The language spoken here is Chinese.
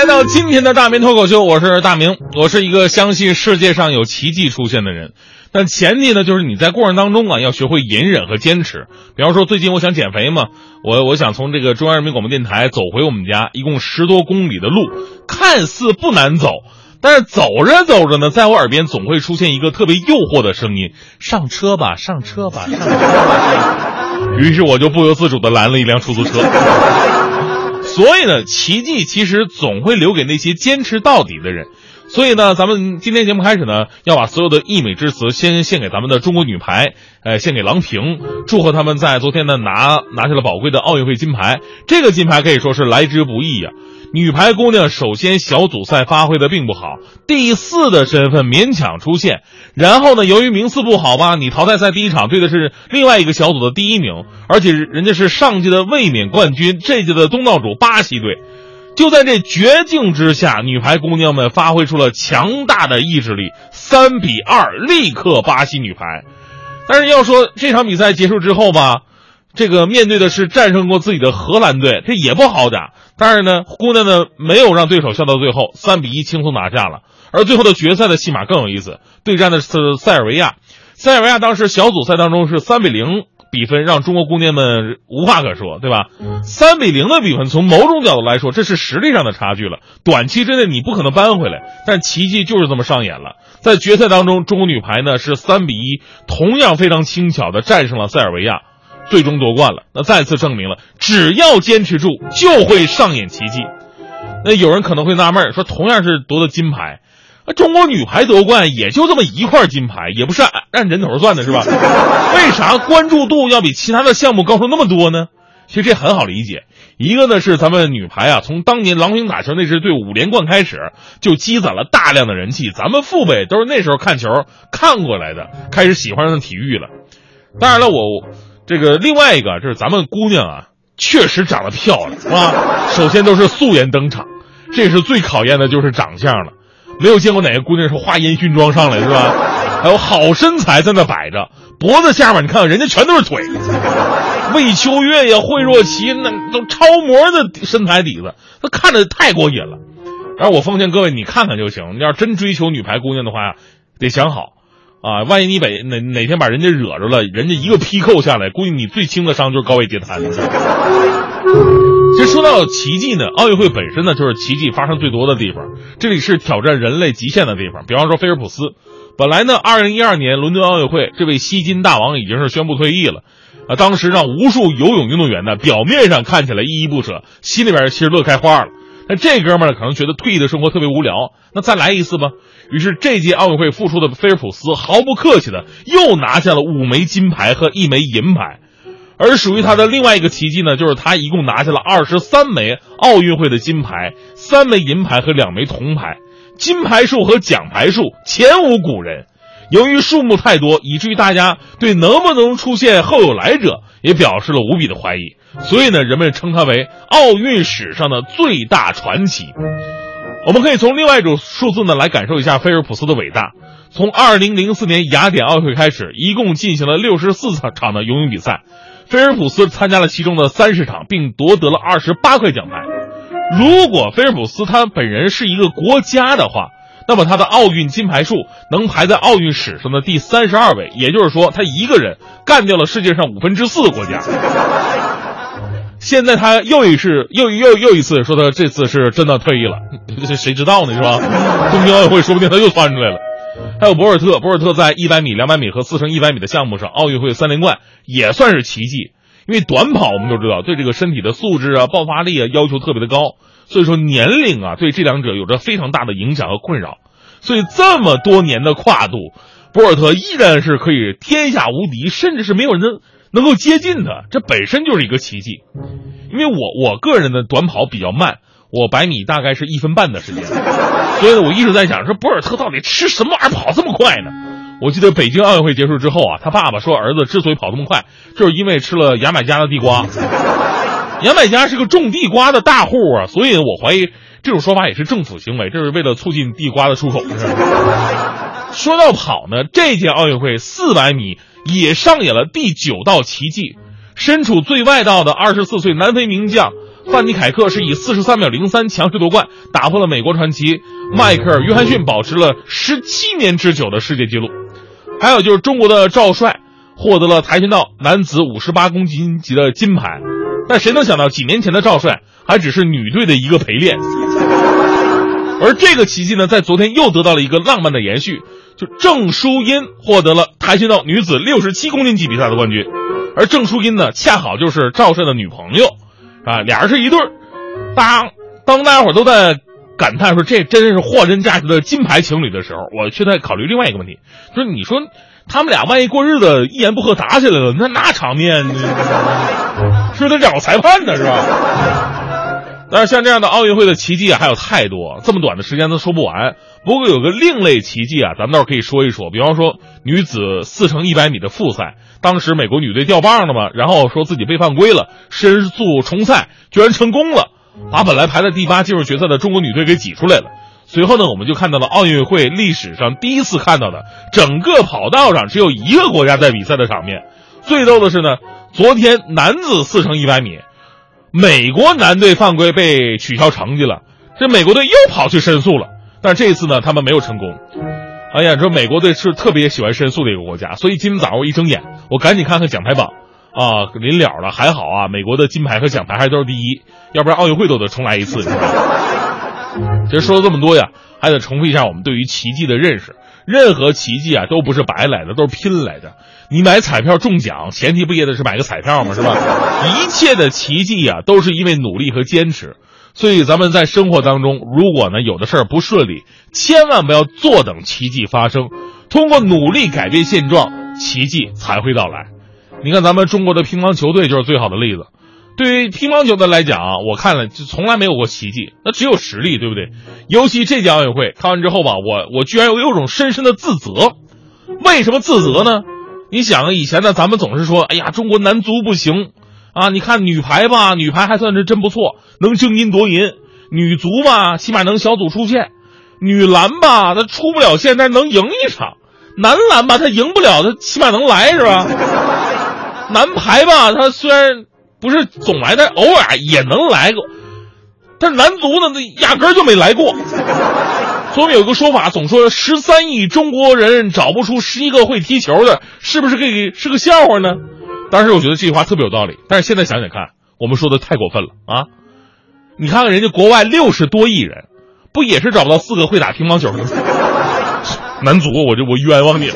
来到今天的大明脱口秀，我是大明，我是一个相信世界上有奇迹出现的人，但前提呢就是你在过程当中啊要学会隐忍和坚持。比方说最近我想减肥嘛，我我想从这个中央人民广播电台走回我们家，一共十多公里的路，看似不难走，但是走着走着呢，在我耳边总会出现一个特别诱惑的声音：上车吧，上车吧，上车吧。于是我就不由自主的拦了一辆出租车。所以呢，奇迹其实总会留给那些坚持到底的人。所以呢，咱们今天节目开始呢，要把所有的溢美之词先献给咱们的中国女排，呃，献给郎平，祝贺他们在昨天呢拿拿下了宝贵的奥运会金牌。这个金牌可以说是来之不易呀。女排姑娘首先小组赛发挥的并不好，第四的身份勉强出现。然后呢，由于名次不好吧，你淘汰赛第一场对的是另外一个小组的第一名，而且人家是上届的卫冕冠军，这届的东道主巴西队。就在这绝境之下，女排姑娘们发挥出了强大的意志力，三比二力克巴西女排。但是要说这场比赛结束之后吧。这个面对的是战胜过自己的荷兰队，这也不好打。但是呢，姑娘呢没有让对手笑到最后，三比一轻松拿下了。而最后的决赛的戏码更有意思，对战的是塞尔维亚。塞尔维亚当时小组赛当中是三比零比分，让中国姑娘们无话可说，对吧？三比零的比分，从某种角度来说，这是实力上的差距了。短期之内你不可能扳回来，但奇迹就是这么上演了。在决赛当中，中国女排呢是三比一，同样非常轻巧的战胜了塞尔维亚。最终夺冠了，那再次证明了，只要坚持住，就会上演奇迹。那有人可能会纳闷说，同样是夺得金牌，中国女排夺冠也就这么一块金牌，也不是按按人头算的，是吧？为啥关注度要比其他的项目高出那么多呢？其实这很好理解，一个呢是咱们女排啊，从当年郎平打球那支队伍连冠开始，就积攒了大量的人气，咱们父辈都是那时候看球看过来的，开始喜欢上体育了。当然了，我。这个另外一个就是咱们姑娘啊，确实长得漂亮，是吧？首先都是素颜登场，这是最考验的就是长相了。没有见过哪个姑娘是化烟熏妆上来，是吧？还有好身材在那摆着，脖子下面你看看人家全都是腿。魏秋月呀，惠若琪那都超模的身材底子，那看着太过瘾了。然后我奉劝各位，你看看就行。你要真追求女排姑娘的话呀，得想好。啊，万一你把哪哪天把人家惹着了，人家一个劈扣下来，估计你最轻的伤就是高位截瘫。其实说到奇迹呢，奥运会本身呢就是奇迹发生最多的地方，这里是挑战人类极限的地方。比方说菲尔普斯，本来呢，二零一二年伦敦奥运会，这位吸金大王已经是宣布退役了，啊，当时让无数游泳运动员呢，表面上看起来依依不舍，心里边其实乐开花了。那这哥们儿可能觉得退役的生活特别无聊，那再来一次吧。于是这届奥运会复出的菲尔普斯毫不客气的又拿下了五枚金牌和一枚银牌，而属于他的另外一个奇迹呢，就是他一共拿下了二十三枚奥运会的金牌，三枚银牌和两枚铜牌，金牌数和奖牌数前无古人。由于数目太多，以至于大家对能不能出现后有来者也表示了无比的怀疑。所以呢，人们称他为奥运史上的最大传奇。我们可以从另外一种数字呢来感受一下菲尔普斯的伟大。从2004年雅典奥运会开始，一共进行了64场场的游泳比赛，菲尔普斯参加了其中的30场，并夺得了28块奖牌。如果菲尔普斯他本人是一个国家的话，那么他的奥运金牌数能排在奥运史上的第三十二位，也就是说，他一个人干掉了世界上五分之四的国家。现在他又一次又又又一次说他这次是真的退役了，这谁知道呢？是吧？东京奥运会说不定他又窜出来了。还有博尔特，博尔特在一百米、两百米和四乘一百米的项目上，奥运会三连冠也算是奇迹。因为短跑我们都知道对这个身体的素质啊、爆发力啊要求特别的高。所以说年龄啊，对这两者有着非常大的影响和困扰。所以这么多年的跨度，博尔特依然是可以天下无敌，甚至是没有人能能够接近他，这本身就是一个奇迹。因为我我个人的短跑比较慢，我百米大概是一分半的时间，所以呢，我一直在想，说博尔特到底吃什么玩意儿跑这么快呢？我记得北京奥运会结束之后啊，他爸爸说儿子之所以跑这么快，就是因为吃了牙买加的地瓜。牙买加是个种地瓜的大户啊，所以我怀疑这种说法也是政府行为，这是为了促进地瓜的出口。说到跑呢，这届奥运会四百米也上演了第九道奇迹，身处最外道的二十四岁南非名将范尼凯克是以四十三秒零三强势夺冠，打破了美国传奇迈克尔·约翰逊保持了十七年之久的世界纪录。还有就是中国的赵帅获得了跆拳道男子五十八公斤级的金牌，但谁能想到几年前的赵帅还只是女队的一个陪练，而这个奇迹呢，在昨天又得到了一个浪漫的延续，就郑淑英获得了跆拳道女子六十七公斤级比赛的冠军，而郑淑英呢，恰好就是赵帅的女朋友。啊，俩人是一对儿。当当大家伙都在感叹说这真是货真价实的金牌情侣的时候，我却在考虑另外一个问题，就是你说他们俩万一过日子一言不合打起来了，那那场面是得找裁判呢？是吧？但是像这样的奥运会的奇迹啊，还有太多，这么短的时间都说不完。不过有个另类奇迹啊，咱们倒是可以说一说。比方说女子四乘一百米的复赛，当时美国女队掉棒了嘛，然后说自己被犯规了，申诉重赛，居然成功了，把本来排在第八进入决赛的中国女队给挤出来了。随后呢，我们就看到了奥运会历史上第一次看到的整个跑道上只有一个国家在比赛的场面。最逗的是呢，昨天男子四乘一百米。美国男队犯规被取消成绩了，这美国队又跑去申诉了，但是这次呢，他们没有成功。哎呀，说美国队是特别喜欢申诉的一个国家，所以今天早上我一睁眼，我赶紧看看奖牌榜，啊，临了了，还好啊，美国的金牌和奖牌还都是第一，要不然奥运会都得重来一次。其实说了这么多呀，还得重复一下我们对于奇迹的认识。任何奇迹啊，都不是白来的，都是拼来的。你买彩票中奖，前提不也得是买个彩票吗？是吧？一切的奇迹啊，都是因为努力和坚持。所以咱们在生活当中，如果呢有的事儿不顺利，千万不要坐等奇迹发生，通过努力改变现状，奇迹才会到来。你看咱们中国的乒乓球队就是最好的例子。对于乒乓球的来讲，我看了就从来没有过奇迹，那只有实力，对不对？尤其这届奥运会看完之后吧，我我居然有有种深深的自责。为什么自责呢？你想以前呢，咱们总是说，哎呀，中国男足不行啊！你看女排吧，女排还算是真不错，能争金夺银；女足吧，起码能小组出线；女篮吧，她出不了线，但能赢一场；男篮吧，他赢不了，他起码能来，是吧？男排吧，他虽然不是总来，但偶尔也能来个。但男足呢，那压根就没来过。所以有个说法，总说十三亿中国人找不出十一个会踢球的，是不是可以是个笑话呢？当时我觉得这句话特别有道理，但是现在想想看，我们说的太过分了啊！你看看人家国外六十多亿人，不也是找不到四个会打乒乓球的？男足，我就我冤枉你了。